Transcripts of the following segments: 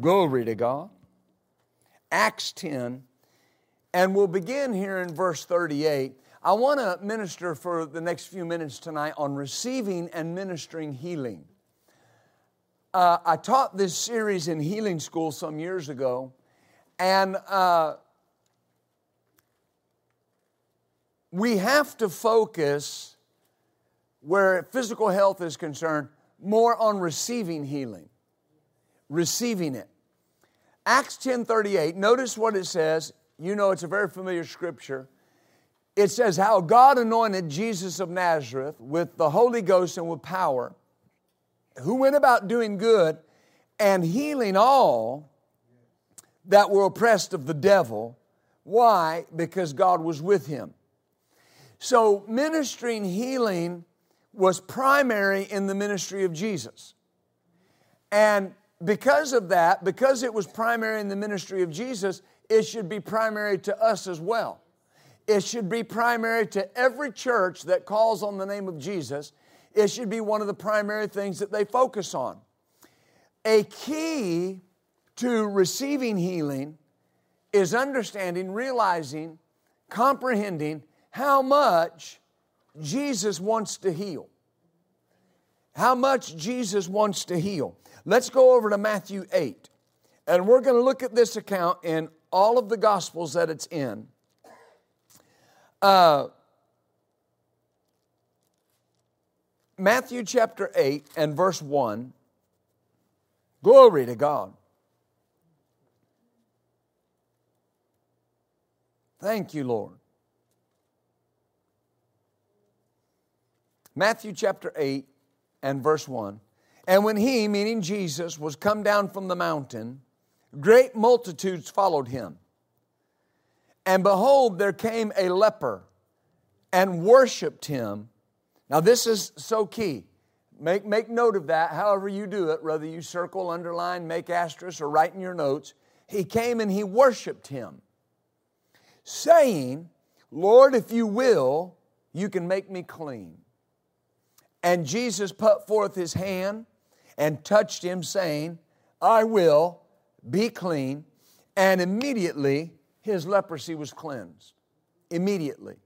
Glory to God. Acts 10, and we'll begin here in verse 38. I want to minister for the next few minutes tonight on receiving and ministering healing. Uh, I taught this series in healing school some years ago, and uh, we have to focus where physical health is concerned more on receiving healing receiving it acts 10.38 notice what it says. You know it's a very familiar scripture. It says how god anointed jesus of nazareth with the holy ghost and with power who went about doing good and healing all that were oppressed of the devil. Why? Because god was with him. So, ministering healing was primary in the ministry of Jesus. And because of that, because it was primary in the ministry of Jesus, it should be primary to us as well. It should be primary to every church that calls on the name of Jesus. It should be one of the primary things that they focus on. A key to receiving healing is understanding, realizing, comprehending how much Jesus wants to heal. How much Jesus wants to heal. Let's go over to Matthew 8. And we're going to look at this account in all of the Gospels that it's in. Uh, Matthew chapter 8 and verse 1. Glory to God. Thank you, Lord. Matthew chapter 8 and verse 1. And when he, meaning Jesus, was come down from the mountain, great multitudes followed him. And behold, there came a leper and worshiped him. Now, this is so key. Make, make note of that, however you do it, whether you circle, underline, make asterisk, or write in your notes. He came and he worshiped him, saying, Lord, if you will, you can make me clean. And Jesus put forth his hand and touched him, saying, I will be clean. And immediately his leprosy was cleansed. Immediately.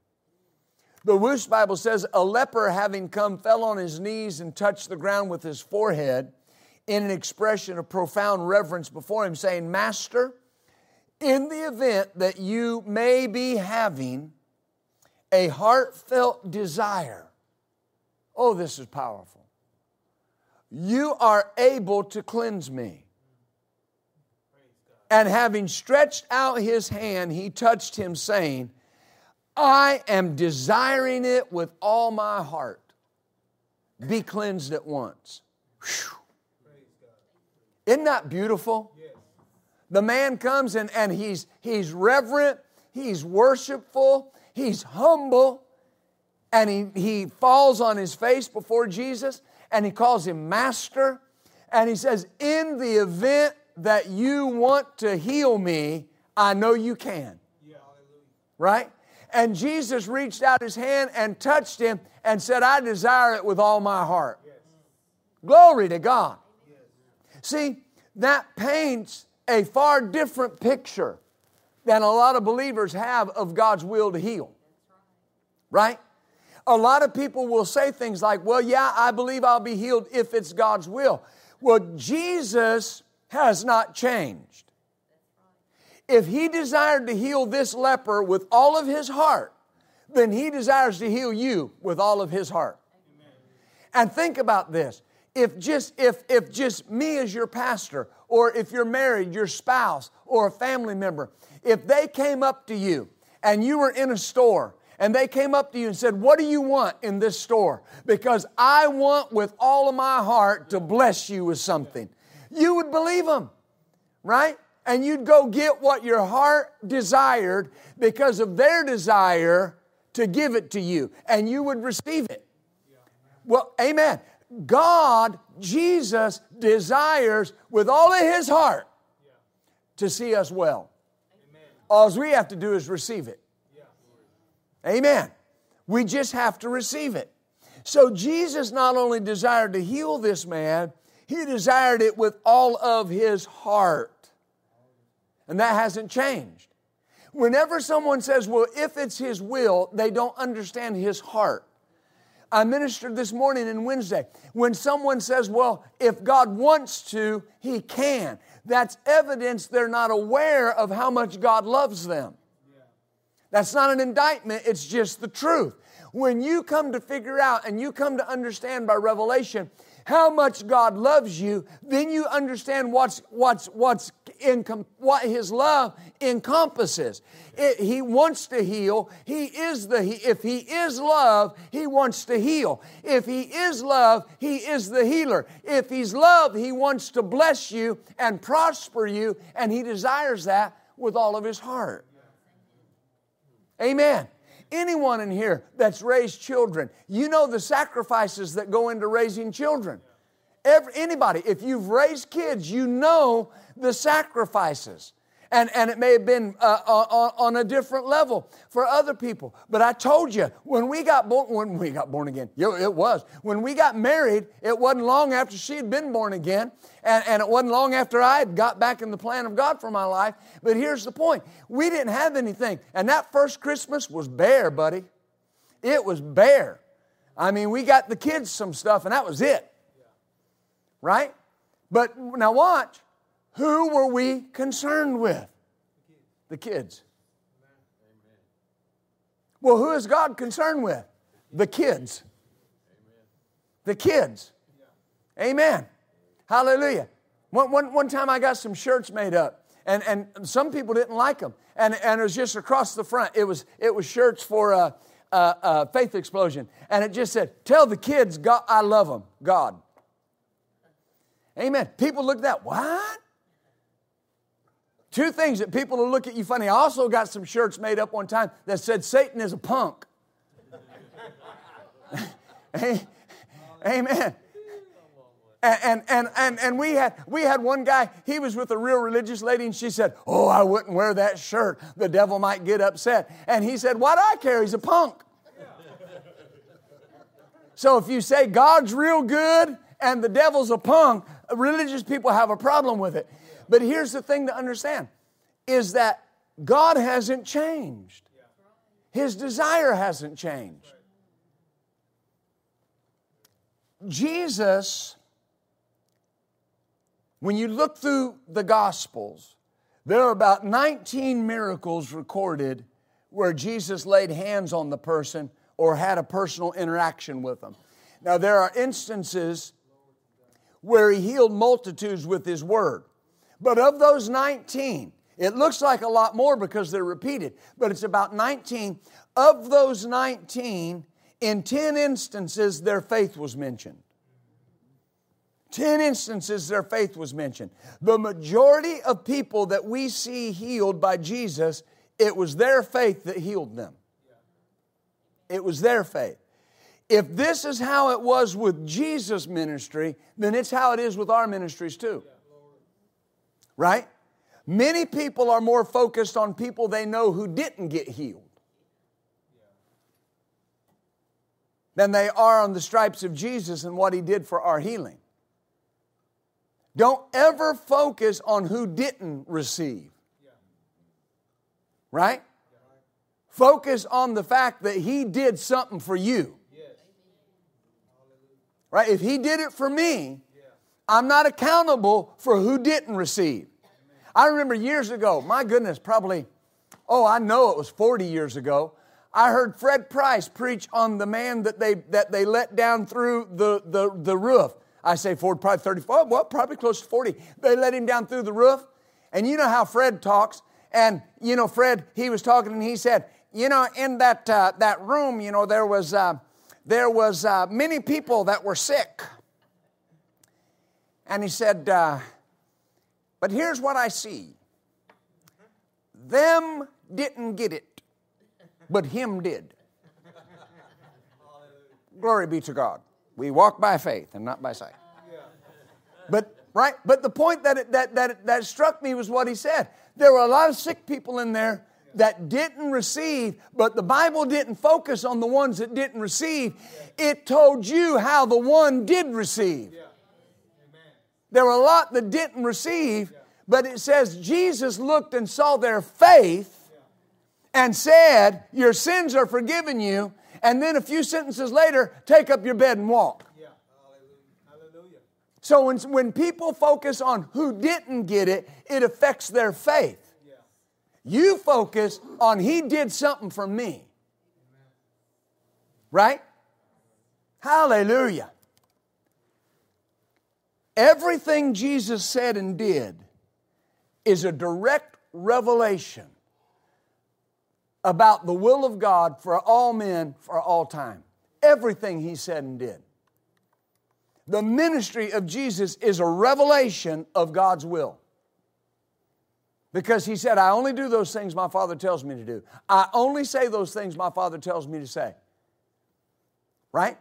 The Wuest Bible says, A leper having come fell on his knees and touched the ground with his forehead in an expression of profound reverence before him, saying, Master, in the event that you may be having a heartfelt desire Oh, this is powerful. You are able to cleanse me. And having stretched out his hand, he touched him, saying, I am desiring it with all my heart. Be cleansed at once. Whew. Isn't that beautiful? The man comes and, and he's, he's reverent, he's worshipful, he's humble, and he, he falls on his face before Jesus and he calls him master. And he says, In the event that you want to heal me, I know you can. Yeah, right? And Jesus reached out his hand and touched him and said, I desire it with all my heart. Yes. Glory to God. Yes. See, that paints a far different picture than a lot of believers have of God's will to heal. Right? A lot of people will say things like, Well, yeah, I believe I'll be healed if it's God's will. Well, Jesus has not changed. If he desired to heal this leper with all of his heart, then he desires to heal you with all of his heart. And think about this. If just if if just me as your pastor or if you're married, your spouse or a family member, if they came up to you and you were in a store and they came up to you and said, What do you want in this store? Because I want with all of my heart to bless you with something. You would believe them, right? And you'd go get what your heart desired because of their desire to give it to you, and you would receive it. Well, amen. God, Jesus, desires with all of his heart to see us well. All we have to do is receive it. Amen. We just have to receive it. So Jesus not only desired to heal this man, he desired it with all of his heart. And that hasn't changed. Whenever someone says, well, if it's his will, they don't understand his heart. I ministered this morning and Wednesday. When someone says, well, if God wants to, he can, that's evidence they're not aware of how much God loves them. That's not an indictment, it's just the truth. When you come to figure out and you come to understand by revelation how much God loves you, then you understand what's what's what's in what His love encompasses. It, he wants to heal. He is the if He is love, He wants to heal. If He is love, He is the healer. If He's love, He wants to bless you and prosper you, and He desires that with all of His heart. Amen. Anyone in here that's raised children, you know the sacrifices that go into raising children. Every, anybody, if you've raised kids, you know the sacrifices. And, and it may have been uh, on, on, a different level for other people. But I told you, when we got born, when we got born again, it was. When we got married, it wasn't long after she had been born again. And, and it wasn't long after I had got back in the plan of God for my life. But here's the point we didn't have anything. And that first Christmas was bare, buddy. It was bare. I mean, we got the kids some stuff, and that was it. Right? But now watch. Who were we concerned with? The kids. Well, who is God concerned with? The kids. The kids. Amen. Hallelujah. One, one, one time I got some shirts made up, and, and some people didn't like them. And, and it was just across the front. It was, it was shirts for a, a, a faith explosion. And it just said, Tell the kids God, I love them, God. Amen. People look at that, what? Two things that people will look at you funny. I also got some shirts made up one time that said Satan is a punk. Amen. And, and, and, and we, had, we had one guy, he was with a real religious lady, and she said, Oh, I wouldn't wear that shirt. The devil might get upset. And he said, Why do I care? He's a punk. So if you say God's real good and the devil's a punk, religious people have a problem with it. But here's the thing to understand is that God hasn't changed. His desire hasn't changed. Jesus, when you look through the Gospels, there are about 19 miracles recorded where Jesus laid hands on the person or had a personal interaction with them. Now, there are instances where he healed multitudes with his word. But of those 19, it looks like a lot more because they're repeated, but it's about 19. Of those 19, in 10 instances, their faith was mentioned. 10 instances their faith was mentioned. The majority of people that we see healed by Jesus, it was their faith that healed them. It was their faith. If this is how it was with Jesus' ministry, then it's how it is with our ministries too right? Many people are more focused on people they know who didn't get healed than they are on the stripes of Jesus and what he did for our healing. Don't ever focus on who didn't receive. Right? Focus on the fact that he did something for you. Right? If he did it for me, I'm not accountable for who didn't receive. I remember years ago, my goodness, probably, oh, I know it was 40 years ago. I heard Fred Price preach on the man that they, that they let down through the, the, the roof. I say Ford, probably 35, well, probably close to 40. They let him down through the roof. And you know how Fred talks. And, you know, Fred, he was talking and he said, you know, in that, uh, that room, you know, there was, uh, there was uh, many people that were sick. And he said, uh, but here's what I see. Them didn't get it, but him did. Glory be to God. We walk by faith and not by sight. But right, but the point that it, that that that struck me was what he said. There were a lot of sick people in there that didn't receive, but the Bible didn't focus on the ones that didn't receive. It told you how the one did receive. There were a lot that didn't receive, but it says Jesus looked and saw their faith and said, Your sins are forgiven you. And then a few sentences later, take up your bed and walk. So when, when people focus on who didn't get it, it affects their faith. You focus on He did something for me. Right? Hallelujah. Everything Jesus said and did is a direct revelation about the will of God for all men for all time. Everything He said and did. The ministry of Jesus is a revelation of God's will. Because he said, I only do those things my Father tells me to do. I only say those things my Father tells me to say. Right?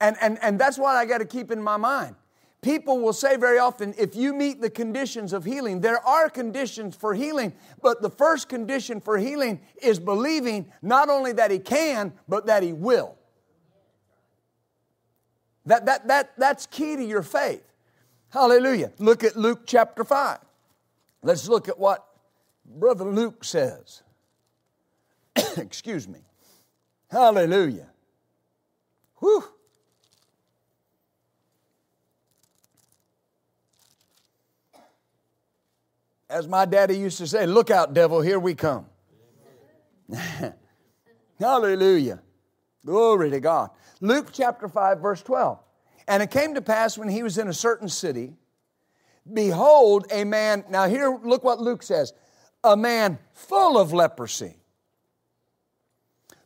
And, and, and that's what I got to keep in my mind. People will say very often, if you meet the conditions of healing, there are conditions for healing, but the first condition for healing is believing not only that He can, but that He will. That, that, that, that's key to your faith. Hallelujah. Look at Luke chapter 5. Let's look at what Brother Luke says. Excuse me. Hallelujah. Whew. As my daddy used to say, look out, devil, here we come. Hallelujah. Glory to God. Luke chapter 5, verse 12. And it came to pass when he was in a certain city Behold, a man, now here, look what Luke says a man full of leprosy,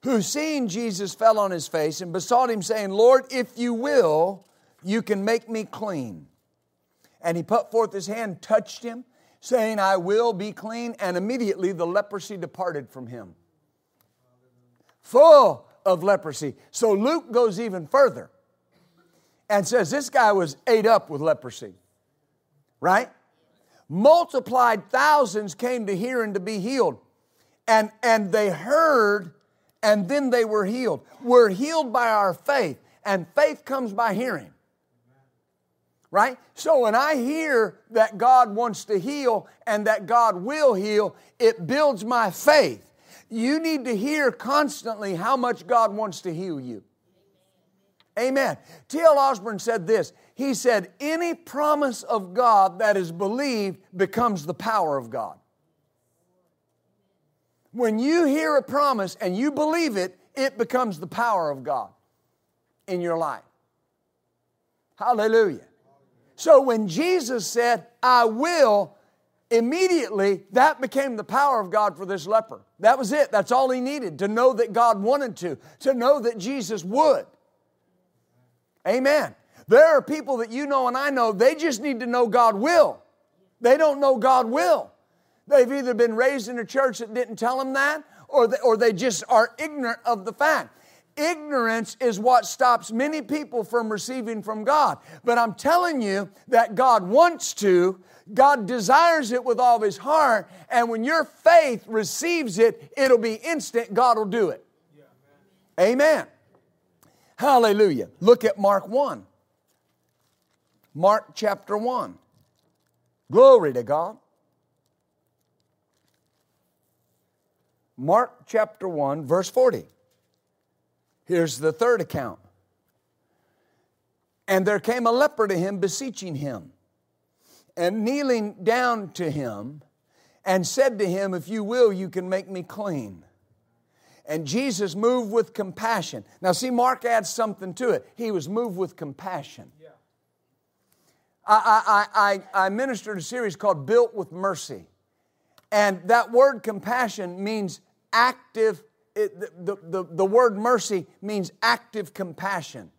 who seeing Jesus fell on his face and besought him, saying, Lord, if you will, you can make me clean. And he put forth his hand, touched him, saying, I will be clean. And immediately the leprosy departed from him. Full of leprosy. So Luke goes even further and says this guy was ate up with leprosy right? Multiplied thousands came to hear and to be healed. And, and they heard and then they were healed. We're healed by our faith, and faith comes by hearing. Right? So when I hear that God wants to heal and that God will heal, it builds my faith. You need to hear constantly how much God wants to heal you. Amen. T.L. Osborn said this He said, Any promise of God that is believed becomes the power of God. When you hear a promise and you believe it, it becomes the power of God in your life. Hallelujah. So when Jesus said, I will, immediately that became the power of God for this leper. That was it. That's all he needed to know that God wanted to, to know that Jesus would. Amen. There are people that you know and I know, they just need to know God will. They don't know God will. They've either been raised in a church that didn't tell them that, or they, or they just are ignorant of the fact. Ignorance is what stops many people from receiving from God. But I'm telling you that God wants to, God desires it with all of His heart, and when your faith receives it, it'll be instant, God will do it. Yeah, Amen. Hallelujah. Look at Mark 1. Mark chapter 1. Glory to God. Mark chapter 1, verse 40. Here's the third account. And there came a leper to him, beseeching him, and kneeling down to him, and said to him, If you will, you can make me clean. And Jesus moved with compassion. Now, see, Mark adds something to it. He was moved with compassion. Yeah. I, I, I, I ministered a series called Built with Mercy. And that word compassion means active, it, the, the, the word mercy means active compassion.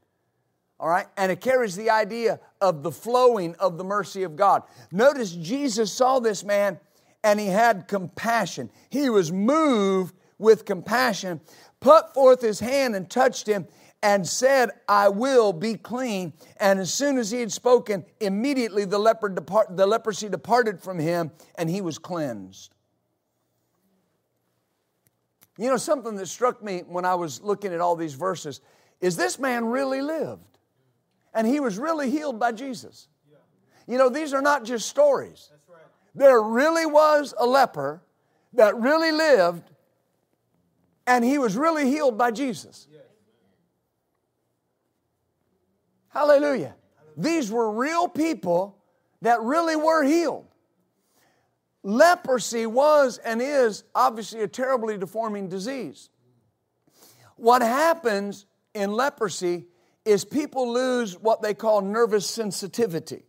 All right? And it carries the idea of the flowing of the mercy of God. Notice Jesus saw this man and he had compassion. He was moved with compassion, put forth his hand and touched him, and said, I will be clean. And as soon as he had spoken, immediately the, leper depart, the leprosy departed from him and he was cleansed. You know, something that struck me when I was looking at all these verses is this man really lived. And he was really healed by Jesus. You know, these are not just stories. There really was a leper that really lived, and he was really healed by Jesus. Hallelujah. These were real people that really were healed. Leprosy was and is obviously a terribly deforming disease. What happens in leprosy is people lose what they call nervous sensitivity.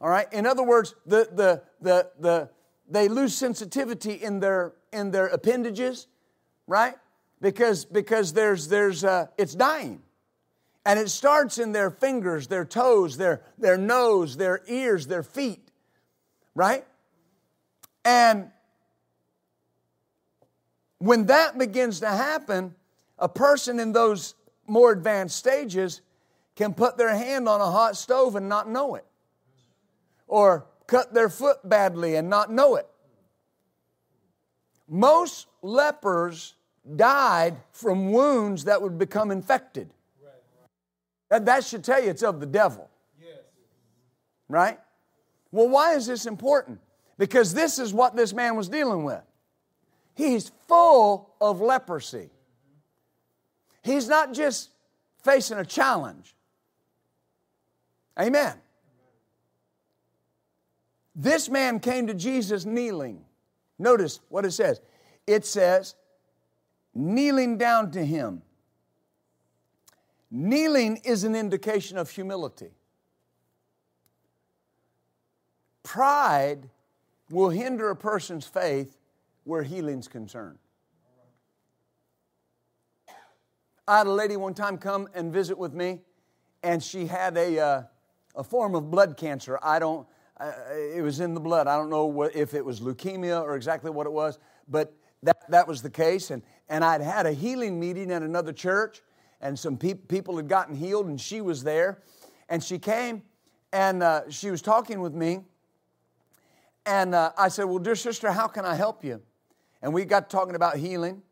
All right? In other words, the, the, the, the, they lose sensitivity in their, in their appendages, right? Because, because there's, there's, uh, it's dying. And it starts in their fingers, their toes, their, their nose, their ears, their feet, right? And when that begins to happen, a person in those more advanced stages can put their hand on a hot stove and not know it, or cut their foot badly and not know it. Most lepers died from wounds that would become infected. That, that should tell you it's of the devil. Right? Well, why is this important? Because this is what this man was dealing with. He's full of leprosy. He's not just facing a challenge. Amen. This man came to Jesus kneeling. Notice what it says. It says, kneeling down to him. Kneeling is an indication of humility. Pride will hinder a person's faith where healing's concerned. I had a lady one time come and visit with me, and she had a, uh, a form of blood cancer. I don't, uh, it was in the blood. I don't know what, if it was leukemia or exactly what it was, but that, that was the case. And, and I'd had a healing meeting at another church, and some pe- people had gotten healed, and she was there. And she came and uh, she was talking with me. And uh, I said, Well, dear sister, how can I help you? And we got talking about healing,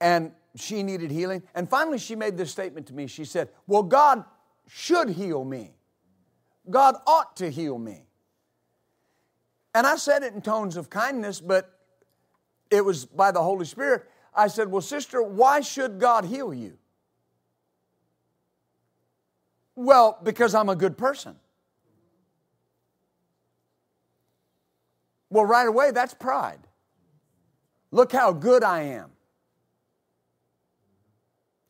and she needed healing. And finally, she made this statement to me. She said, Well, God should heal me. God ought to heal me. And I said it in tones of kindness, but it was by the Holy Spirit. I said, Well, sister, why should God heal you? Well, because I'm a good person. Well, right away, that's pride. Look how good I am.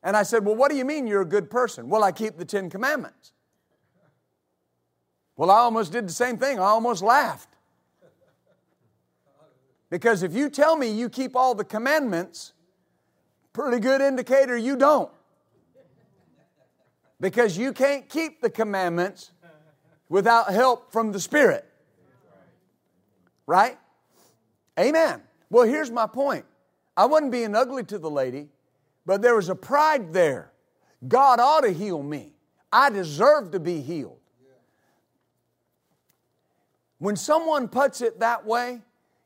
And I said, Well, what do you mean you're a good person? Well, I keep the Ten Commandments. Well, I almost did the same thing. I almost laughed. Because if you tell me you keep all the commandments, pretty good indicator you don't because you can't keep the commandments without help from the Spirit. Right? Amen. Well, here's my point. I wasn't being ugly to the lady, but there was a pride there. God ought to heal me. I deserve to be healed. When someone puts it that way,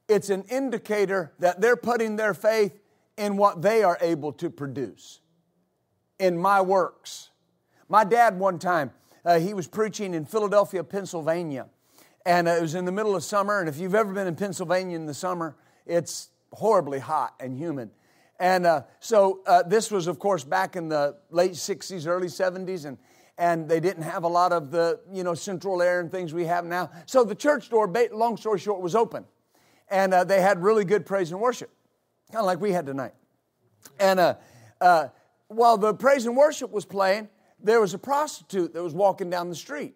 it's an indicator that they're putting their faith in what they are able to produce, in my works. My dad, one time, uh, he was preaching in Philadelphia, Pennsylvania. And it was in the middle of summer. And if you've ever been in Pennsylvania in the summer, it's horribly hot and humid. And uh, so uh, this was, of course, back in the late 60s, early 70s. And, and they didn't have a lot of the, you know, central air and things we have now. So the church door, long story short, was open. And uh, they had really good praise and worship, kind of like we had tonight. And uh, uh, while the praise and worship was playing, there was a prostitute that was walking down the street.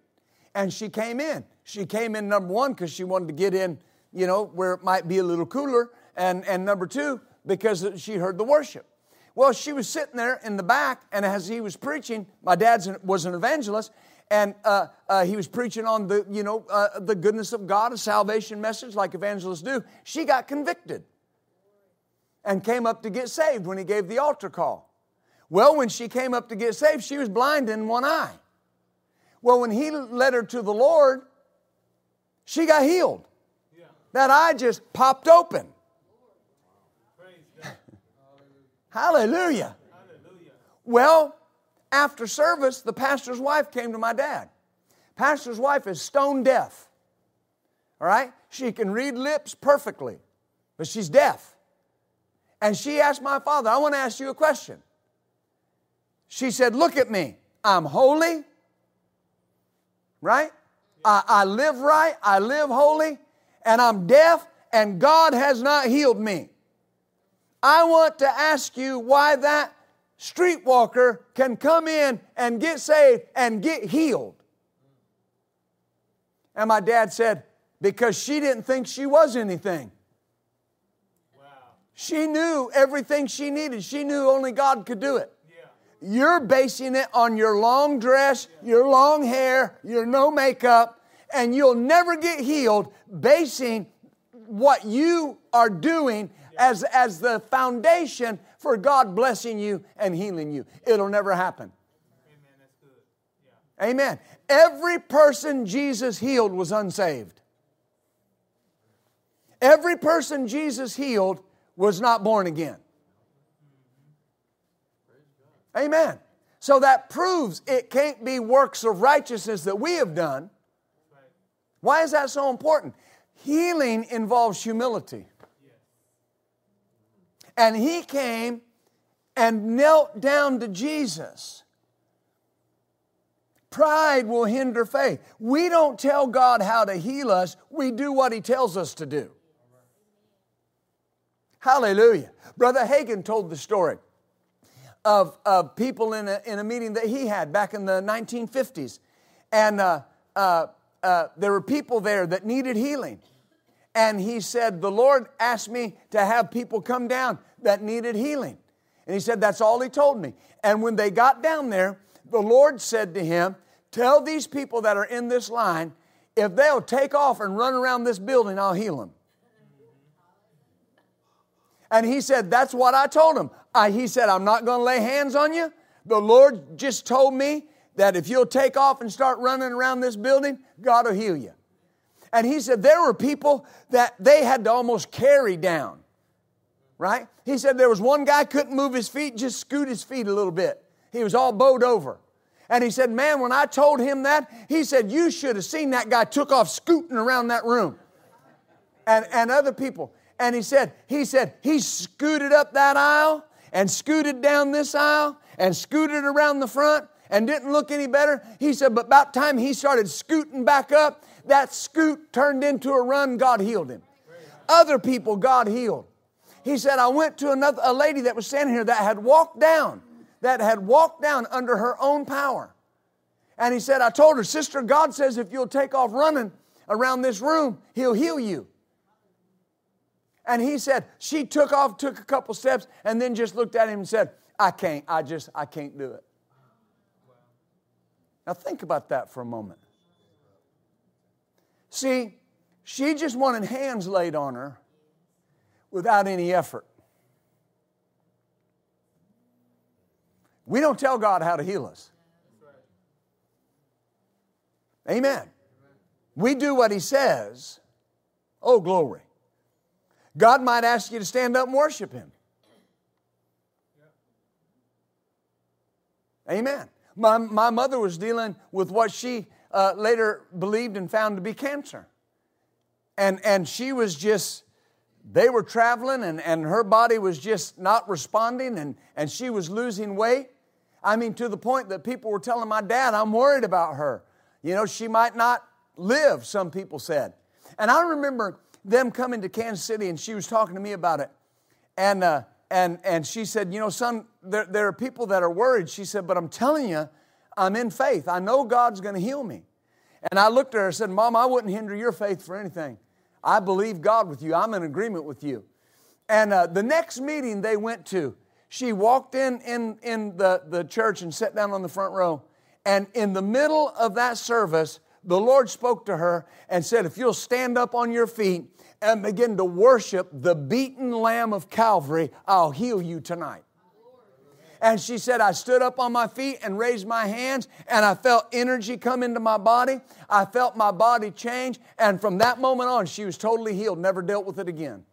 And she came in. She came in, number one, because she wanted to get in, you know, where it might be a little cooler. And, and number two, because she heard the worship. Well, she was sitting there in the back, and as he was preaching, my dad was an evangelist, and uh, uh, he was preaching on the, you know, uh, the goodness of God, a salvation message like evangelists do. She got convicted and came up to get saved when he gave the altar call. Well, when she came up to get saved, she was blind in one eye. Well, when he led her to the Lord, she got healed. Yeah. That eye just popped open. Hallelujah. Hallelujah. Well, after service, the pastor's wife came to my dad. Pastor's wife is stone deaf. All right? She can read lips perfectly, but she's deaf. And she asked my father, I want to ask you a question. She said, Look at me. I'm holy, right? I, I live right, I live holy, and I'm deaf, and God has not healed me. I want to ask you why that streetwalker can come in and get saved and get healed. And my dad said, because she didn't think she was anything. Wow. She knew everything she needed. She knew only God could do it. You're basing it on your long dress, your long hair, your no makeup, and you'll never get healed basing what you are doing as, as the foundation for God blessing you and healing you. It'll never happen. Amen. Amen. Every person Jesus healed was unsaved. Every person Jesus healed was not born again. Amen. So that proves it can't be works of righteousness that we have done. Why is that so important? Healing involves humility. And he came and knelt down to Jesus. Pride will hinder faith. We don't tell God how to heal us, we do what he tells us to do. Hallelujah. Brother Hagin told the story of, of people in a, in a meeting that he had back in the 1950s. And uh, uh, uh, there were people there that needed healing. And he said, The Lord asked me to have people come down that needed healing. And he said, That's all he told me. And when they got down there, the Lord said to him, Tell these people that are in this line, if they'll take off and run around this building, I'll heal them. And he said, That's what I told him. I, he said, I'm not going to lay hands on you. The Lord just told me that if you'll take off and start running around this building, God will heal you. And he said there were people that they had to almost carry down, right? He said there was one guy couldn't move his feet, just scoot his feet a little bit. He was all bowed over. And he said, Man, when I told him that, he said, You should have seen that guy took off scooting around that room. And, and other people. And he said, he said, he scooted up that aisle and scooted down this aisle and scooted around the front and didn't look any better. He said, but about time he started scooting back up, that scoot turned into a run, God healed him. Other people, God healed. He said, I went to another a lady that was standing here that had walked down, that had walked down under her own power. And he said, I told her, Sister, God says if you'll take off running around this room, He'll heal you. And he said, she took off, took a couple steps, and then just looked at him and said, I can't, I just, I can't do it. Now think about that for a moment. See, she just wanted hands laid on her without any effort. We don't tell God how to heal us. Amen. We do what He says. Oh, glory. God might ask you to stand up and worship Him. Amen. My, my mother was dealing with what she uh, later believed and found to be cancer. And, and she was just, they were traveling and, and her body was just not responding and, and she was losing weight. I mean, to the point that people were telling my dad, I'm worried about her. You know, she might not live, some people said. And I remember them coming to Kansas City and she was talking to me about it. And, uh, and, and she said, You know, son, there, there are people that are worried. She said, But I'm telling you, I'm in faith. I know God's going to heal me. And I looked at her and said, Mom, I wouldn't hinder your faith for anything. I believe God with you. I'm in agreement with you. And uh, the next meeting they went to, she walked in, in in the, the church and sat down on the front row. And in the middle of that service, the Lord spoke to her and said, If you'll stand up on your feet and begin to worship the beaten lamb of Calvary, I'll heal you tonight. And she said, I stood up on my feet and raised my hands, and I felt energy come into my body. I felt my body change. And from that moment on, she was totally healed, never dealt with it again.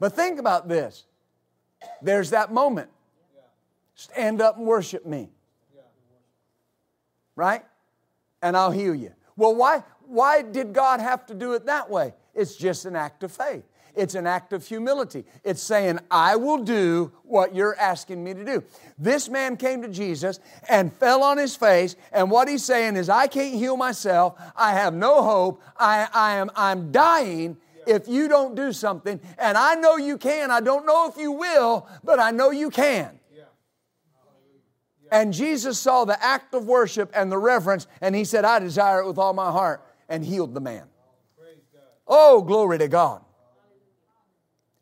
But think about this there's that moment. Stand up and worship me. Right? And I'll heal you. Well, why, why did God have to do it that way? It's just an act of faith. It's an act of humility. It's saying, I will do what you're asking me to do. This man came to Jesus and fell on his face, and what he's saying is, I can't heal myself. I have no hope. I, I am I'm dying if you don't do something. And I know you can. I don't know if you will, but I know you can. And Jesus saw the act of worship and the reverence, and he said, I desire it with all my heart, and healed the man. Oh, glory to God.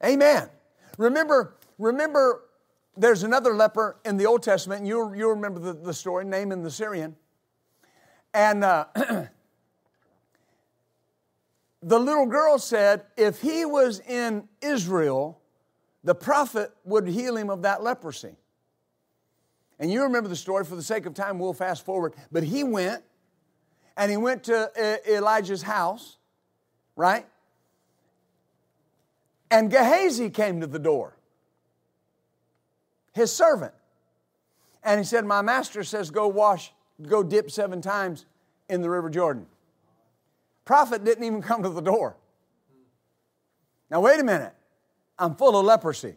Amen. Remember, remember, there's another leper in the Old Testament, and you'll, you'll remember the, the story, Naaman the Syrian. And uh, the little girl said, if he was in Israel, the prophet would heal him of that leprosy. And you remember the story, for the sake of time, we'll fast forward. But he went, and he went to Elijah's house, right? And Gehazi came to the door, his servant. And he said, My master says, Go wash, go dip seven times in the River Jordan. Prophet didn't even come to the door. Now, wait a minute. I'm full of leprosy.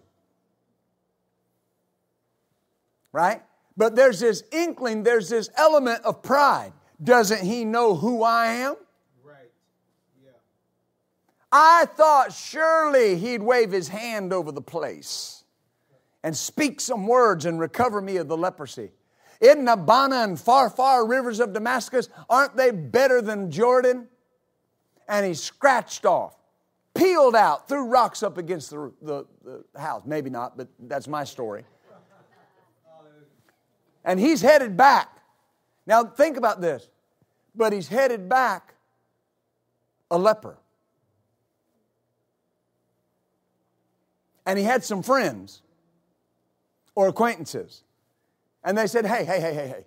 Right? But there's this inkling, there's this element of pride. Doesn't he know who I am? Right. Yeah. I thought surely he'd wave his hand over the place and speak some words and recover me of the leprosy. Isn't Abana and Pharpar rivers of Damascus, aren't they better than Jordan? And he scratched off, peeled out, threw rocks up against the, the, the house. Maybe not, but that's my story. And he's headed back. Now, think about this. But he's headed back a leper. and he had some friends or acquaintances. And they said, hey, hey, hey, hey, hey,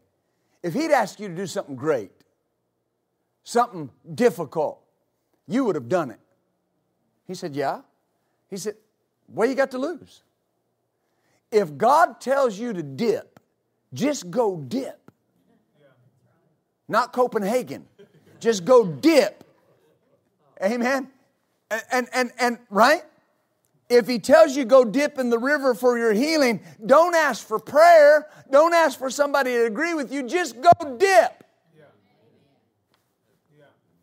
if he'd asked you to do something great, something difficult, you would have done it. He said, yeah. He said, what you got to lose? If God tells you to dip, just go dip. Not Copenhagen. Just go dip. Amen. And, and, and, and right? If he tells you go dip in the river for your healing, don't ask for prayer. Don't ask for somebody to agree with you. Just go dip.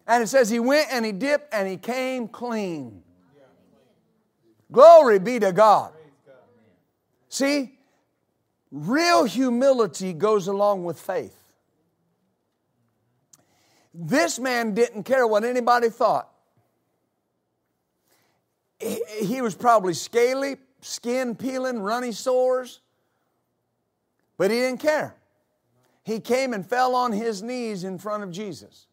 And it says he went and he dipped and he came clean. Glory be to. God. See, real humility goes along with faith. This man didn't care what anybody thought he was probably scaly, skin peeling, runny sores, but he didn't care. He came and fell on his knees in front of Jesus.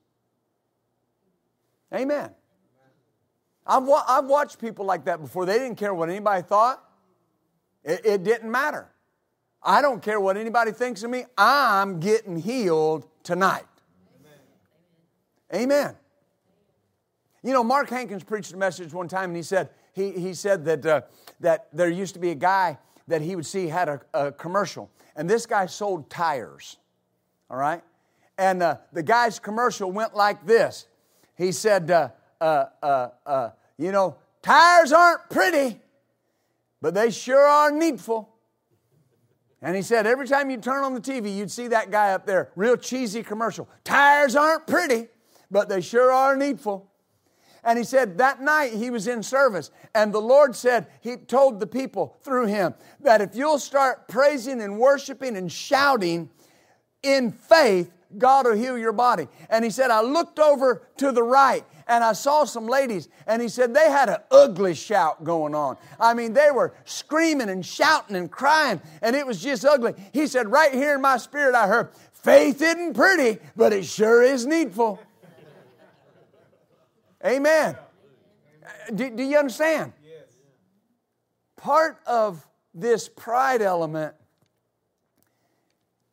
Amen. I've, wa- I've watched people like that before. They didn't care what anybody thought, it, it didn't matter. I don't care what anybody thinks of me. I'm getting healed tonight. Amen. Amen. You know, Mark Hankins preached a message one time and he said, he, he said that, uh, that there used to be a guy that he would see had a, a commercial, and this guy sold tires, all right? And uh, the guy's commercial went like this He said, uh, uh, uh, uh You know, tires aren't pretty, but they sure are needful. And he said, every time you turn on the TV, you'd see that guy up there, real cheesy commercial. Tires aren't pretty, but they sure are needful. And he said that night he was in service, and the Lord said, He told the people through him that if you'll start praising and worshiping and shouting in faith, God will heal your body. And he said, I looked over to the right and I saw some ladies, and he said they had an ugly shout going on. I mean, they were screaming and shouting and crying, and it was just ugly. He said, Right here in my spirit, I heard, Faith isn't pretty, but it sure is needful. Amen. Uh, do, do you understand? Part of this pride element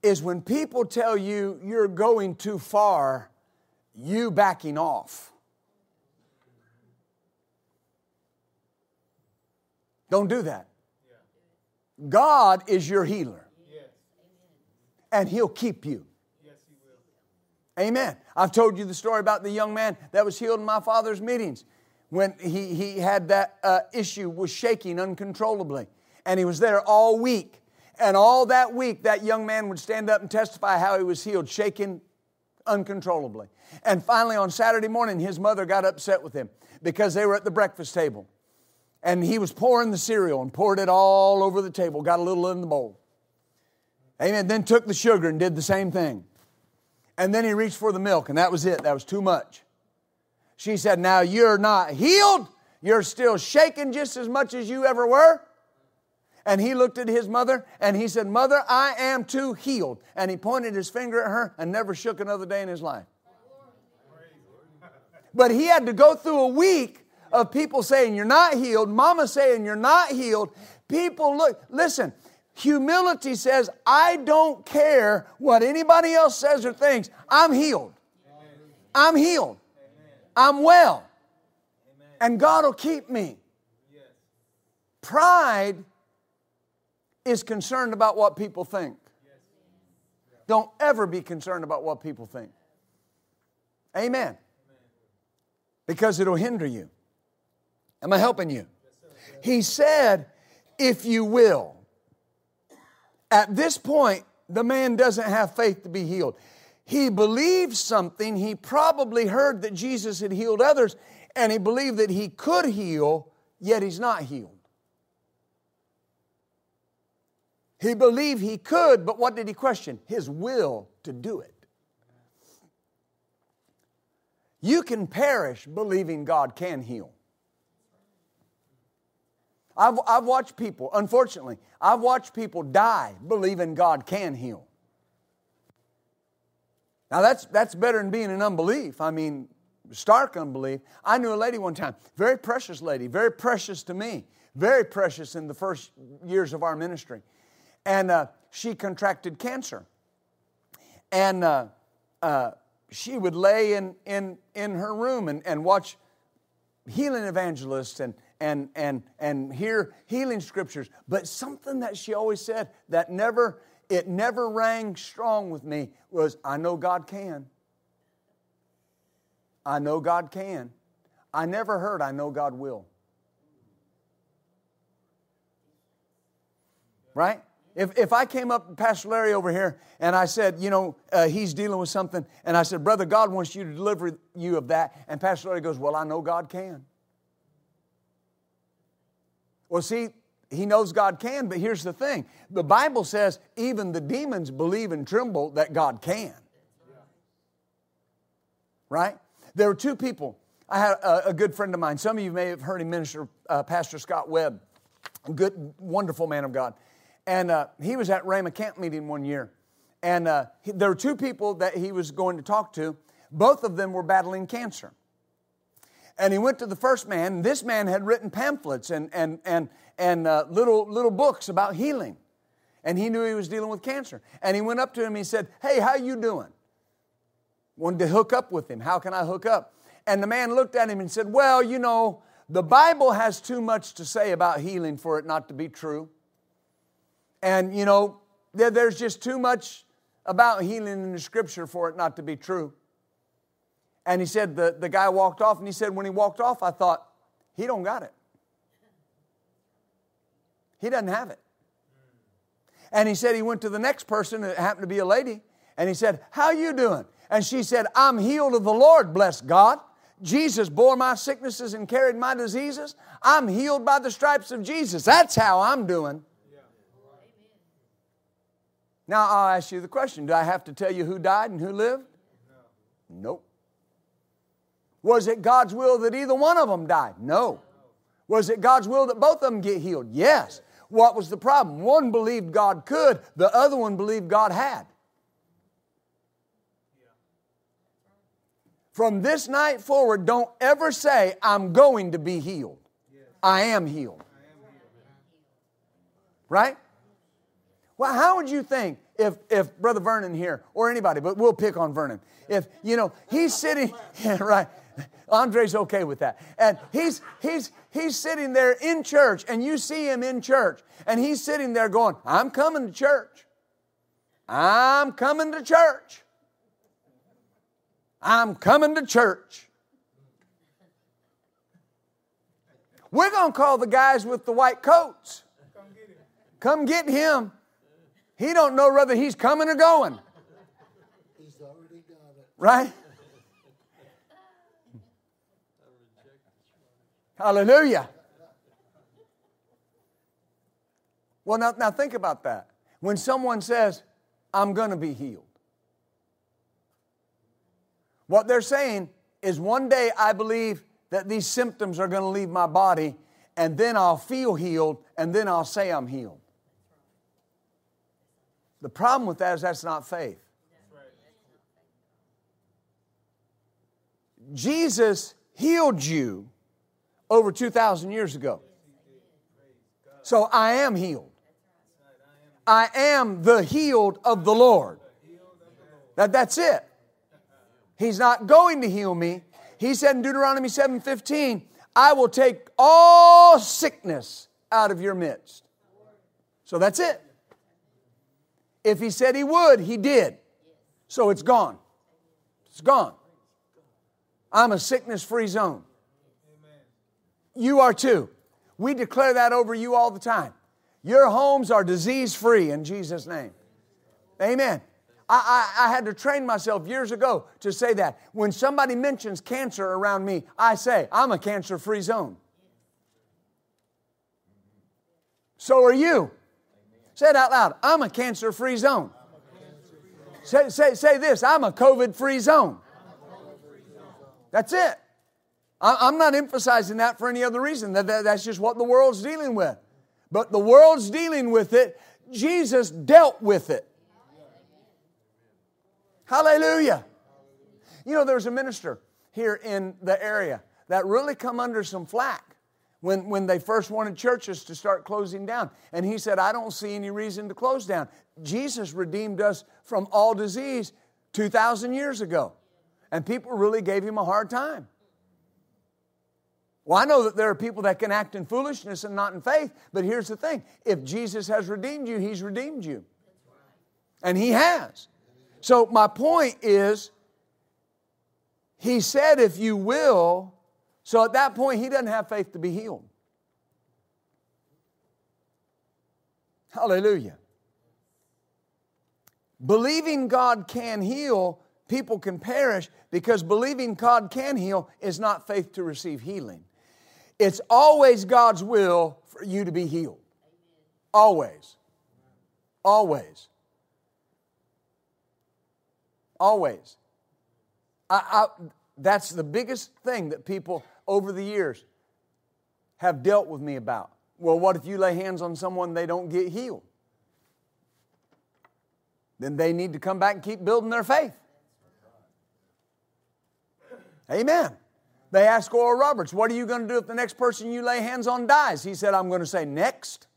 is when people tell you you're going too far, you backing off. Don't do that. God is your healer. And He'll keep you. Amen. I've told you the story about the young man that was healed in my father's meetings when he, he had that uh, issue was shaking uncontrollably. And he was there all week. And all that week, that young man would stand up and testify how he was healed, shaking uncontrollably. And finally, on Saturday morning, his mother got upset with him because they were at the breakfast table. And he was pouring the cereal and poured it all over the table, got a little in the bowl. Amen. Then took the sugar and did the same thing. And then he reached for the milk, and that was it. That was too much. She said, Now you're not healed. You're still shaking just as much as you ever were. And he looked at his mother and he said, Mother, I am too healed. And he pointed his finger at her and never shook another day in his life. But he had to go through a week of people saying you're not healed, mama saying you're not healed. People look, listen, humility says, I don't care what anybody else says or thinks. I'm healed. I'm healed. I'm well. And God will keep me. Pride is concerned about what people think. Don't ever be concerned about what people think. Amen. Because it'll hinder you. Am I helping you? He said, if you will. At this point, the man doesn't have faith to be healed. He believed something. He probably heard that Jesus had healed others, and he believed that he could heal, yet he's not healed. He believed he could, but what did he question? His will to do it. You can perish believing God can heal. I've, I've watched people, unfortunately, I've watched people die believing God can heal. Now that's, that's better than being in unbelief. I mean, stark unbelief. I knew a lady one time, very precious lady, very precious to me, very precious in the first years of our ministry. And uh, she contracted cancer. And uh, uh, she would lay in, in, in her room and, and watch healing evangelists and, and, and, and hear healing scriptures. But something that she always said that never, it never rang strong with me was, I know God can. I know God can. I never heard, I know God will. Right? If, if I came up to Pastor Larry over here and I said, you know, uh, he's dealing with something, and I said, Brother, God wants you to deliver you of that, and Pastor Larry goes, Well, I know God can. Well, see, he knows God can, but here's the thing the Bible says even the demons believe and tremble that God can. Right? There were two people. I had a, a good friend of mine. Some of you may have heard him minister, uh, Pastor Scott Webb, a good, wonderful man of God. And uh, he was at Rhema Camp meeting one year. And uh, he, there were two people that he was going to talk to. Both of them were battling cancer. And he went to the first man, this man had written pamphlets and, and, and, and uh, little, little books about healing. And he knew he was dealing with cancer. And he went up to him and he said, Hey, how you doing? Wanted to hook up with him. How can I hook up? And the man looked at him and said, Well, you know, the Bible has too much to say about healing for it not to be true. And, you know, there, there's just too much about healing in the scripture for it not to be true. And he said, the, the guy walked off, and he said, when he walked off, I thought, he don't got it. He doesn't have it. And he said he went to the next person, it happened to be a lady, and he said, How you doing? And she said, I'm healed of the Lord, bless God. Jesus bore my sicknesses and carried my diseases. I'm healed by the stripes of Jesus. That's how I'm doing. Now I'll ask you the question Do I have to tell you who died and who lived? No. Nope. Was it God's will that either one of them died? No. Was it God's will that both of them get healed? Yes. What was the problem? One believed God could, the other one believed God had. From this night forward, don't ever say, I'm going to be healed. I am healed. Right? Well, how would you think if, if Brother Vernon here, or anybody, but we'll pick on Vernon, if, you know, he's sitting, yeah, right, Andre's okay with that. And he's, he's, he's sitting there in church, and you see him in church, and he's sitting there going, I'm coming to church. I'm coming to church. I'm coming to church. We're going to call the guys with the white coats. Come get him. He don't know whether he's coming or going. He's already got it. Right? Hallelujah. Well, now, now think about that. When someone says, I'm going to be healed, what they're saying is one day I believe that these symptoms are going to leave my body, and then I'll feel healed, and then I'll say I'm healed. The problem with that is that's not faith. Jesus healed you over 2,000 years ago. So I am healed. I am the healed of the Lord. That, that's it. He's not going to heal me. He said in Deuteronomy 7:15, I will take all sickness out of your midst. So that's it. If he said he would, he did. So it's gone. It's gone. I'm a sickness free zone. You are too. We declare that over you all the time. Your homes are disease free in Jesus' name. Amen. I, I, I, had to train myself years ago to say that. When somebody mentions cancer around me, I say, I'm a cancer free zone. So are you. Say it out loud. I'm a cancer free zone. Say, say, say this I'm a COVID free zone. That's it. I'm not emphasizing that for any other reason. That, that's just what the world's dealing with. But the world's dealing with it. Jesus dealt with it. Hallelujah. You know, there's a minister here in the area that really come under some flack when, when they first wanted churches to start closing down. And he said, I don't see any reason to close down. Jesus redeemed us from all disease 2,000 years ago. And people really gave him a hard time. Well, I know that there are people that can act in foolishness and not in faith, but here's the thing if Jesus has redeemed you, he's redeemed you. And he has. So, my point is, he said, if you will, so at that point, he doesn't have faith to be healed. Hallelujah. Believing God can heal, people can perish because believing God can heal is not faith to receive healing. It's always God's will for you to be healed. Always. Always. Always. I, I, that's the biggest thing that people over the years have dealt with me about. Well, what if you lay hands on someone they don't get healed? Then they need to come back and keep building their faith. Amen. They asked Oral Roberts, What are you going to do if the next person you lay hands on dies? He said, I'm going to say, Next.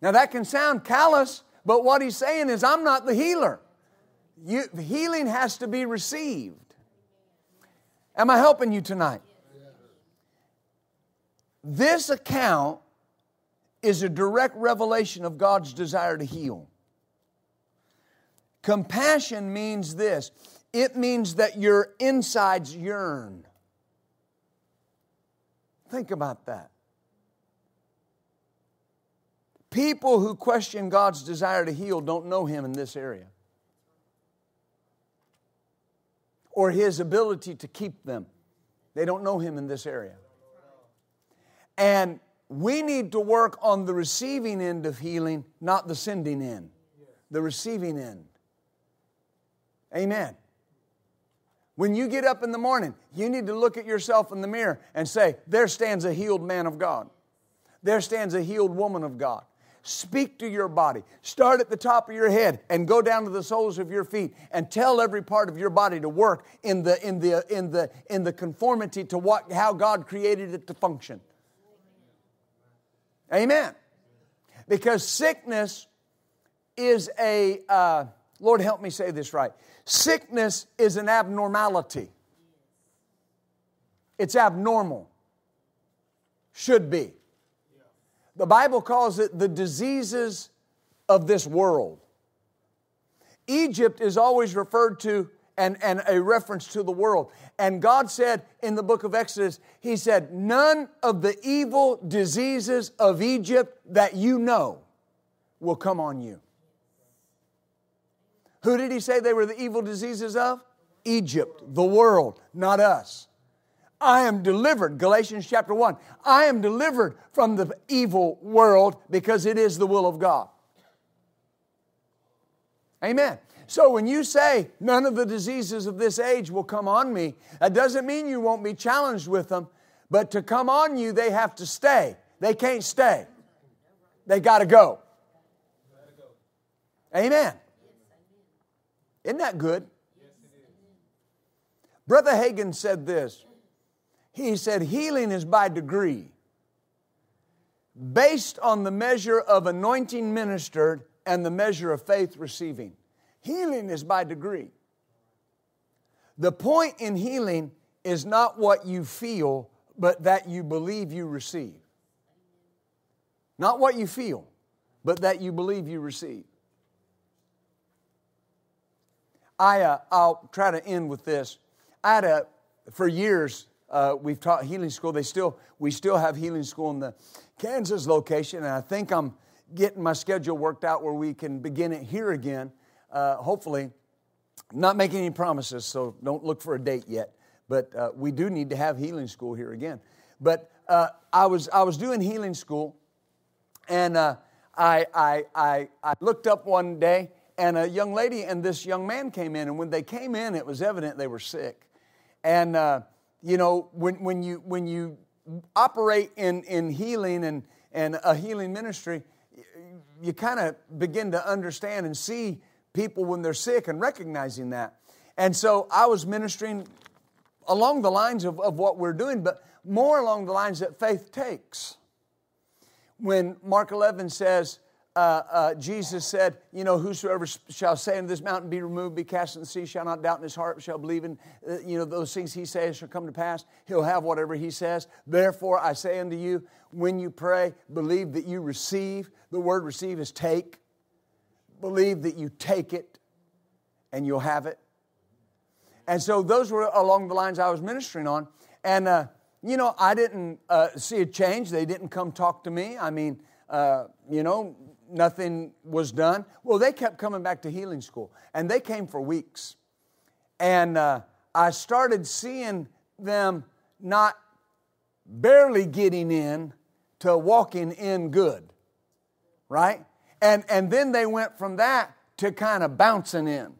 Now that can sound callous, but what he's saying is, I'm not the healer. You, healing has to be received. Am I helping you tonight? This account is a direct revelation of God's desire to heal. Compassion means this it means that your insides yearn. Think about that. People who question God's desire to heal don't know Him in this area or His ability to keep them. They don't know Him in this area. And we need to work on the receiving end of healing, not the sending end. The receiving end. Amen. When you get up in the morning, you need to look at yourself in the mirror and say, There stands a healed man of God. There stands a healed woman of God. Speak to your body. Start at the top of your head and go down to the soles of your feet and tell every part of your body to work in the, in the, in the, in the conformity to what, how God created it to function. Amen. Because sickness is a, uh, Lord help me say this right. Sickness is an abnormality. It's abnormal. Should be. The Bible calls it the diseases of this world. Egypt is always referred to and, and a reference to the world. And God said in the book of Exodus, He said, None of the evil diseases of Egypt that you know will come on you. Who did He say they were the evil diseases of? Egypt, the world, not us. I am delivered, Galatians chapter 1. I am delivered from the evil world because it is the will of God. Amen. So when you say none of the diseases of this age will come on me, that doesn't mean you won't be challenged with them, but to come on you, they have to stay. They can't stay. They got to go. Amen. Isn't that good? Brother Hagin said this. He said, Healing is by degree, based on the measure of anointing ministered and the measure of faith receiving. Healing is by degree. The point in healing is not what you feel, but that you believe you receive. Not what you feel, but that you believe you receive. I, uh, I'll try to end with this. I had a, for years, uh, we've taught healing school. They still, we still have healing school in the Kansas location, and I think I'm getting my schedule worked out where we can begin it here again uh, hopefully, not making any promises, so don't look for a date yet. But uh, we do need to have healing school here again. But uh, I, was, I was doing healing school, and uh, I, I, I, I looked up one day, and a young lady and this young man came in. And when they came in, it was evident they were sick. And, uh, you know, when, when, you, when you operate in, in healing and, and a healing ministry, you kind of begin to understand and see people when they're sick and recognizing that. And so I was ministering along the lines of, of what we're doing, but more along the lines that faith takes. When Mark 11 says, uh, uh, Jesus said, You know, whosoever shall say unto this mountain, Be removed, be cast in the sea, shall not doubt in his heart, shall believe in, uh, you know, those things he says shall come to pass. He'll have whatever he says. Therefore, I say unto you, when you pray, believe that you receive. The word receive is take believe that you take it and you'll have it. And so those were along the lines I was ministering on. And, uh, you know, I didn't uh, see a change. They didn't come talk to me. I mean, uh, you know, nothing was done. Well, they kept coming back to healing school, and they came for weeks. And uh, I started seeing them not barely getting in to walking in good, right? And, and then they went from that to kind of bouncing in.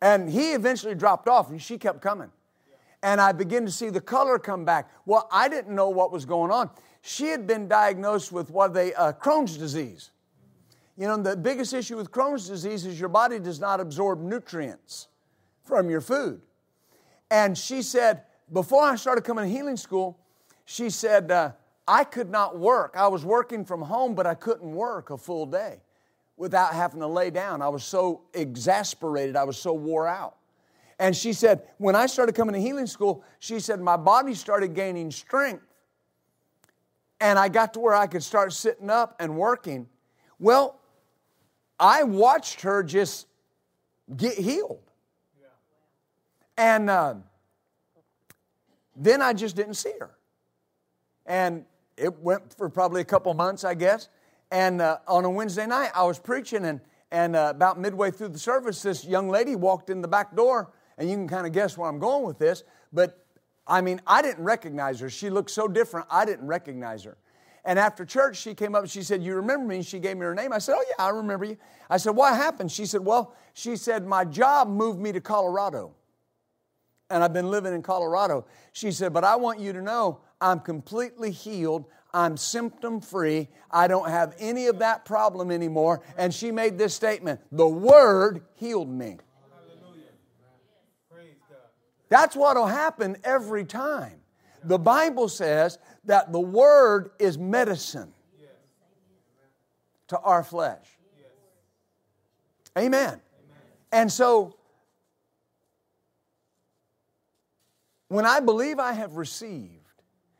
And he eventually dropped off and she kept coming. And I began to see the color come back. Well, I didn't know what was going on. She had been diagnosed with what they, uh, Crohn's disease. You know, the biggest issue with Crohn's disease is your body does not absorb nutrients from your food. And she said, before I started coming to healing school, she said, uh, I could not work. I was working from home, but I couldn't work a full day without having to lay down. I was so exasperated, I was so wore out. And she said, when I started coming to healing school, she said, my body started gaining strength. And I got to where I could start sitting up and working. Well, I watched her just get healed. And uh, then I just didn't see her. And it went for probably a couple months, I guess. And uh, on a Wednesday night, I was preaching, and, and uh, about midway through the service, this young lady walked in the back door, and you can kind of guess where I'm going with this. But I mean, I didn't recognize her. She looked so different, I didn't recognize her. And after church, she came up and she said, You remember me? And she gave me her name. I said, Oh, yeah, I remember you. I said, What happened? She said, Well, she said, My job moved me to Colorado. And I've been living in Colorado. She said, But I want you to know I'm completely healed. I'm symptom free. I don't have any of that problem anymore. And she made this statement The Word healed me. That's what will happen every time. The Bible says that the Word is medicine to our flesh. Amen. And so, when I believe I have received,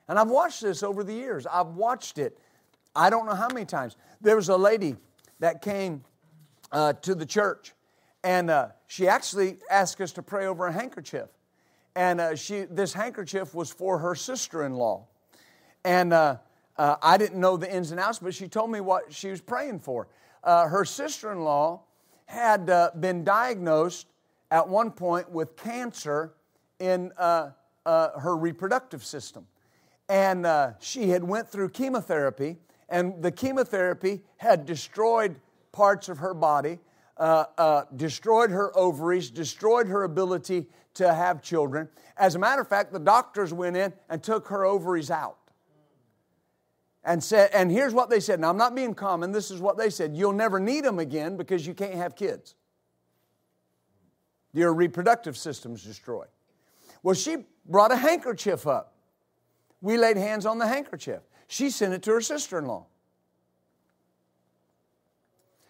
and I've watched this over the years, I've watched it, I don't know how many times. There was a lady that came uh, to the church, and uh, she actually asked us to pray over a handkerchief and uh, she, this handkerchief was for her sister in law. And uh, uh, I didn't know the ins and outs, but she told me what she was praying for. Uh, her sister in law had uh, been diagnosed at one point with cancer in uh, her reproductive system. And she had went through chemotherapy, and the chemotherapy had destroyed parts of her body, Uh, uh, destroyed her ovaries, destroyed her ability to have children. As a matter of fact, the doctors went in and took her ovaries out. And said, and here's what they said. Now, I'm not being common. This is what they said. You'll never need them again because you can't have kids. Your reproductive system's destroyed. Well, she brought a handkerchief up. We laid hands on the handkerchief. She sent it to her sister in law.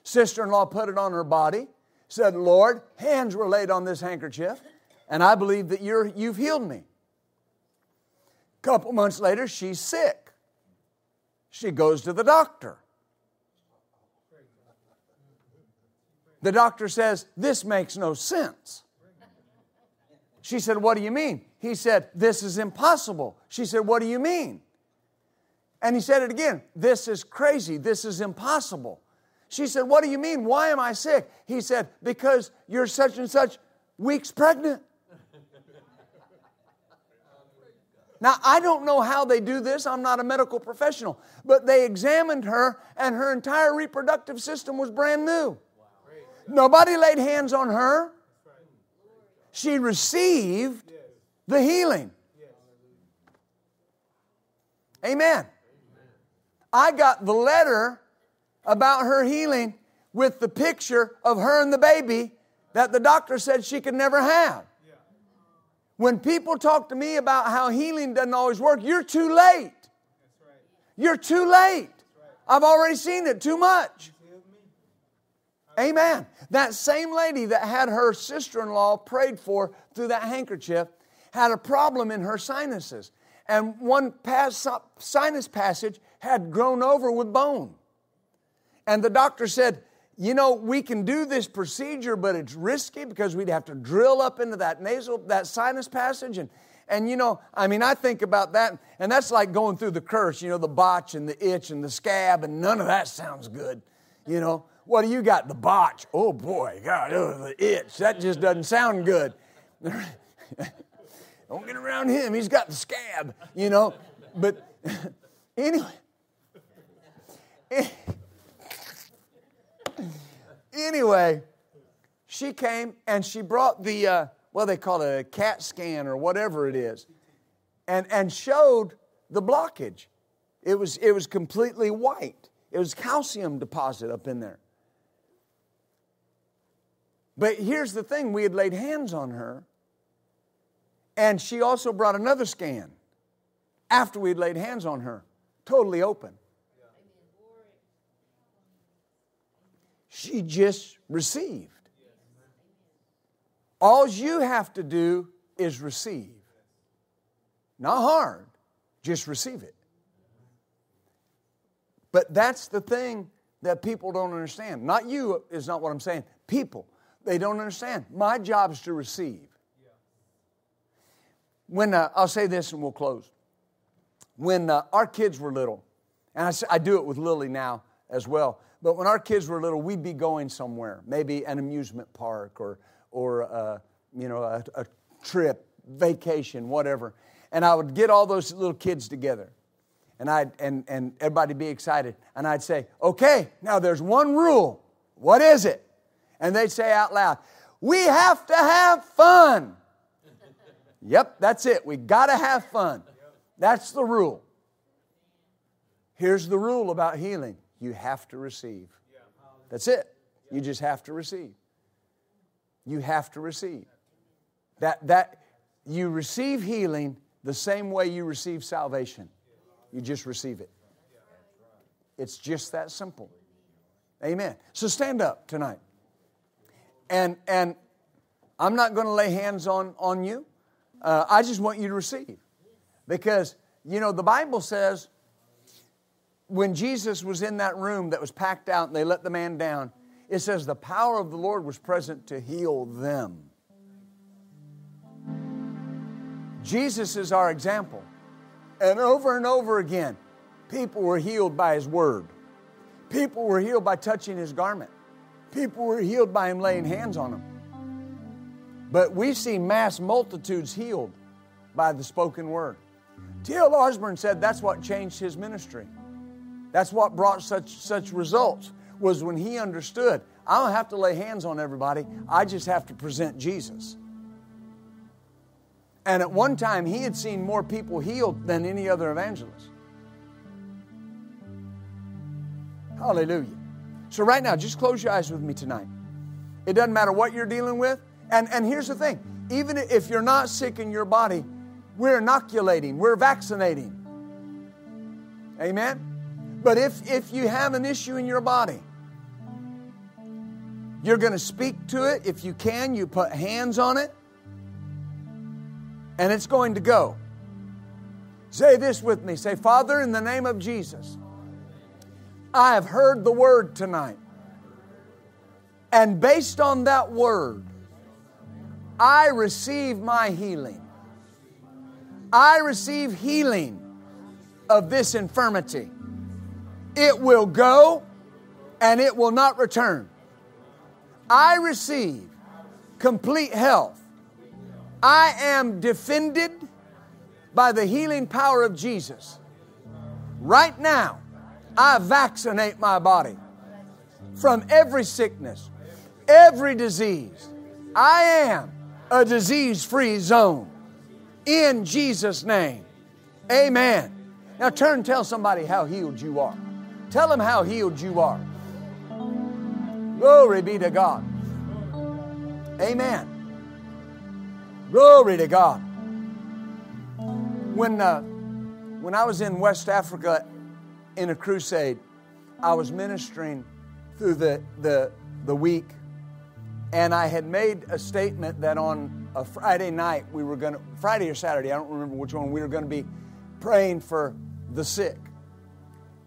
Sister in law put it on her body, said, Lord, hands were laid on this handkerchief and I believe that you're, you've healed me. A couple months later, she's sick. She goes to the doctor. The doctor says, This makes no sense. She said, What do you mean? He said, This is impossible. She said, What do you mean? And he said it again, This is crazy. This is impossible. She said, What do you mean? Why am I sick? He said, Because you're such and such weeks pregnant. Now, I don't know how they do this. I'm not a medical professional. But they examined her, and her entire reproductive system was brand new. Nobody laid hands on her. She received the healing. Amen. I got the letter about her healing with the picture of her and the baby that the doctor said she could never have. When people talk to me about how healing doesn't always work, you're too late. You're too late. I've already seen it too much. Amen. That same lady that had her sister in law prayed for through that handkerchief had a problem in her sinuses. And one sinus passage had grown over with bone. And the doctor said, you know, we can do this procedure, but it's risky because we'd have to drill up into that nasal, that sinus passage. And, and you know, I mean, I think about that, and that's like going through the curse, you know, the botch and the itch and the scab, and none of that sounds good. You know, what do you got? The botch. Oh boy, God, oh, the itch. That just doesn't sound good. Don't get around him. He's got the scab, you know. But anyway. Anyway, she came and she brought the, uh, well, they call it a CAT scan or whatever it is, and, and showed the blockage. It was, it was completely white, it was calcium deposit up in there. But here's the thing we had laid hands on her, and she also brought another scan after we had laid hands on her, totally open. She just received. All you have to do is receive. Not hard, just receive it. But that's the thing that people don't understand. Not you is not what I'm saying. People, they don't understand. My job is to receive. When uh, I'll say this and we'll close. When uh, our kids were little, and I, I do it with Lily now as well. But when our kids were little, we'd be going somewhere, maybe an amusement park or, or uh, you know, a, a trip, vacation, whatever. And I would get all those little kids together. And, I'd, and, and everybody be excited. And I'd say, okay, now there's one rule. What is it? And they'd say out loud, we have to have fun. yep, that's it. We got to have fun. That's the rule. Here's the rule about healing you have to receive. That's it. You just have to receive. You have to receive. That, that you receive healing the same way you receive salvation. You just receive it. It's just that simple. Amen. So stand up tonight. And, and I'm not going to lay hands on, on you. Uh, I just want you to receive. Because, you know, the Bible says when Jesus was in that room that was packed out and they let the man down, it says the power of the Lord was present to heal them. Jesus is our example. And over and over again, people were healed by his word. People were healed by touching his garment. People were healed by him laying hands on them. But we see mass multitudes healed by the spoken word. T.L. Osborn said that's what changed his ministry. That's what brought such, such results, was when he understood I don't have to lay hands on everybody, I just have to present Jesus. And at one time, he had seen more people healed than any other evangelist. Hallelujah. So, right now, just close your eyes with me tonight. It doesn't matter what you're dealing with. And, and here's the thing even if you're not sick in your body, we're inoculating, we're vaccinating. Amen? But if, if you have an issue in your body, you're going to speak to it. If you can, you put hands on it, and it's going to go. Say this with me. Say, Father, in the name of Jesus, I have heard the word tonight. And based on that word, I receive my healing. I receive healing of this infirmity. It will go and it will not return. I receive complete health. I am defended by the healing power of Jesus. Right now, I vaccinate my body from every sickness, every disease. I am a disease free zone in Jesus' name. Amen. Now turn and tell somebody how healed you are. Tell them how healed you are. Glory be to God. Amen. Glory to God. When, uh, when I was in West Africa in a crusade, I was ministering through the, the, the week, and I had made a statement that on a Friday night we were going to, Friday or Saturday, I don't remember which one, we were going to be praying for the sick.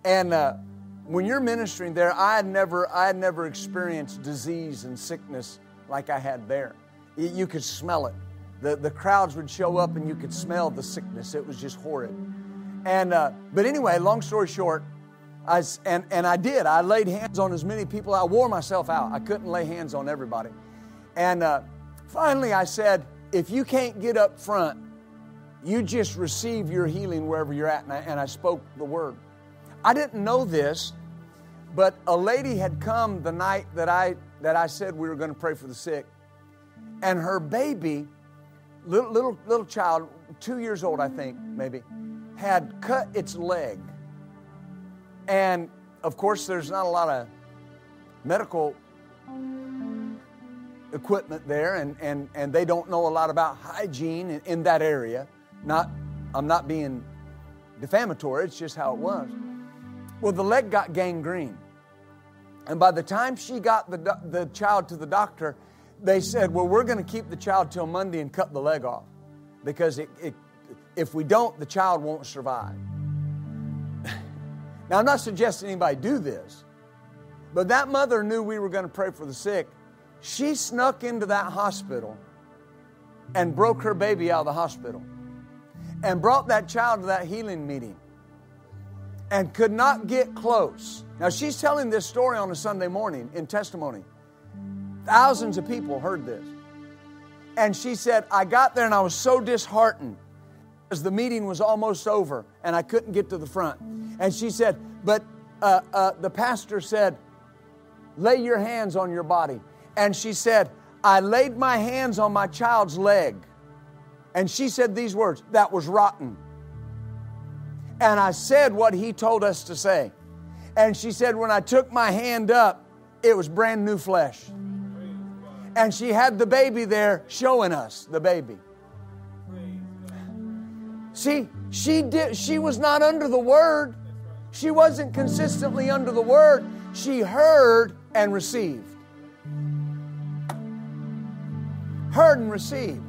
And uh, when you're ministering there, I had never, I had never experienced disease and sickness like I had there. You could smell it. The, the crowds would show up and you could smell the sickness. It was just horrid. And, uh, but anyway, long story short, I, and, and I did. I laid hands on as many people. I wore myself out. I couldn't lay hands on everybody. And uh, finally, I said, if you can't get up front, you just receive your healing wherever you're at. And I, and I spoke the word. I didn't know this, but a lady had come the night that I, that I said we were going to pray for the sick. And her baby, little, little, little child, two years old, I think, maybe, had cut its leg. And of course, there's not a lot of medical equipment there, and, and, and they don't know a lot about hygiene in, in that area. Not, I'm not being defamatory, it's just how it was. Well, the leg got gangrene. And by the time she got the, the child to the doctor, they said, Well, we're going to keep the child till Monday and cut the leg off because it, it, if we don't, the child won't survive. now, I'm not suggesting anybody do this, but that mother knew we were going to pray for the sick. She snuck into that hospital and broke her baby out of the hospital and brought that child to that healing meeting and could not get close. Now, she's telling this story on a Sunday morning in testimony. Thousands of people heard this. And she said, I got there and I was so disheartened. as the meeting was almost over and I couldn't get to the front. And she said, But uh, uh, the pastor said, Lay your hands on your body. And she said, I laid my hands on my child's leg. And she said these words, That was rotten. And I said what he told us to say. And she said, When I took my hand up, it was brand new flesh. And she had the baby there showing us the baby. See, she did she was not under the word. She wasn't consistently under the word. She heard and received. Heard and received.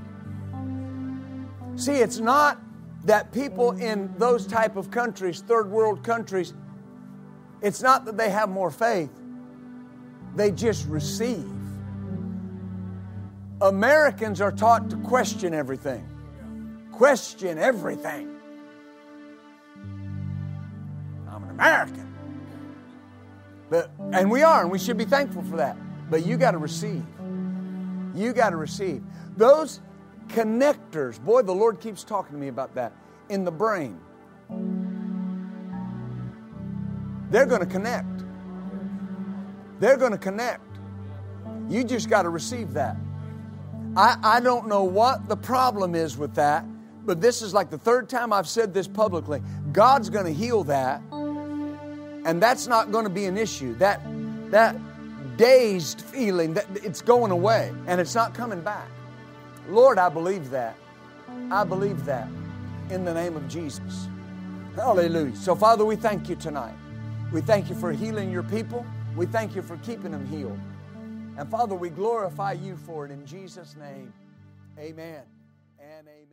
See, it's not that people in those type of countries, third world countries, it's not that they have more faith. They just receive. Americans are taught to question everything question everything. I'm an American. But, and we are, and we should be thankful for that. But you got to receive. You got to receive. Those connectors, boy, the Lord keeps talking to me about that in the brain. They're going to connect. They're going to connect. You just got to receive that. I, I don't know what the problem is with that, but this is like the third time I've said this publicly. God's going to heal that, and that's not going to be an issue. That that dazed feeling that it's going away and it's not coming back. Lord, I believe that. I believe that in the name of Jesus. Hallelujah. So, Father, we thank you tonight. We thank you for healing your people. We thank you for keeping them healed. And Father, we glorify you for it in Jesus' name. Amen and amen.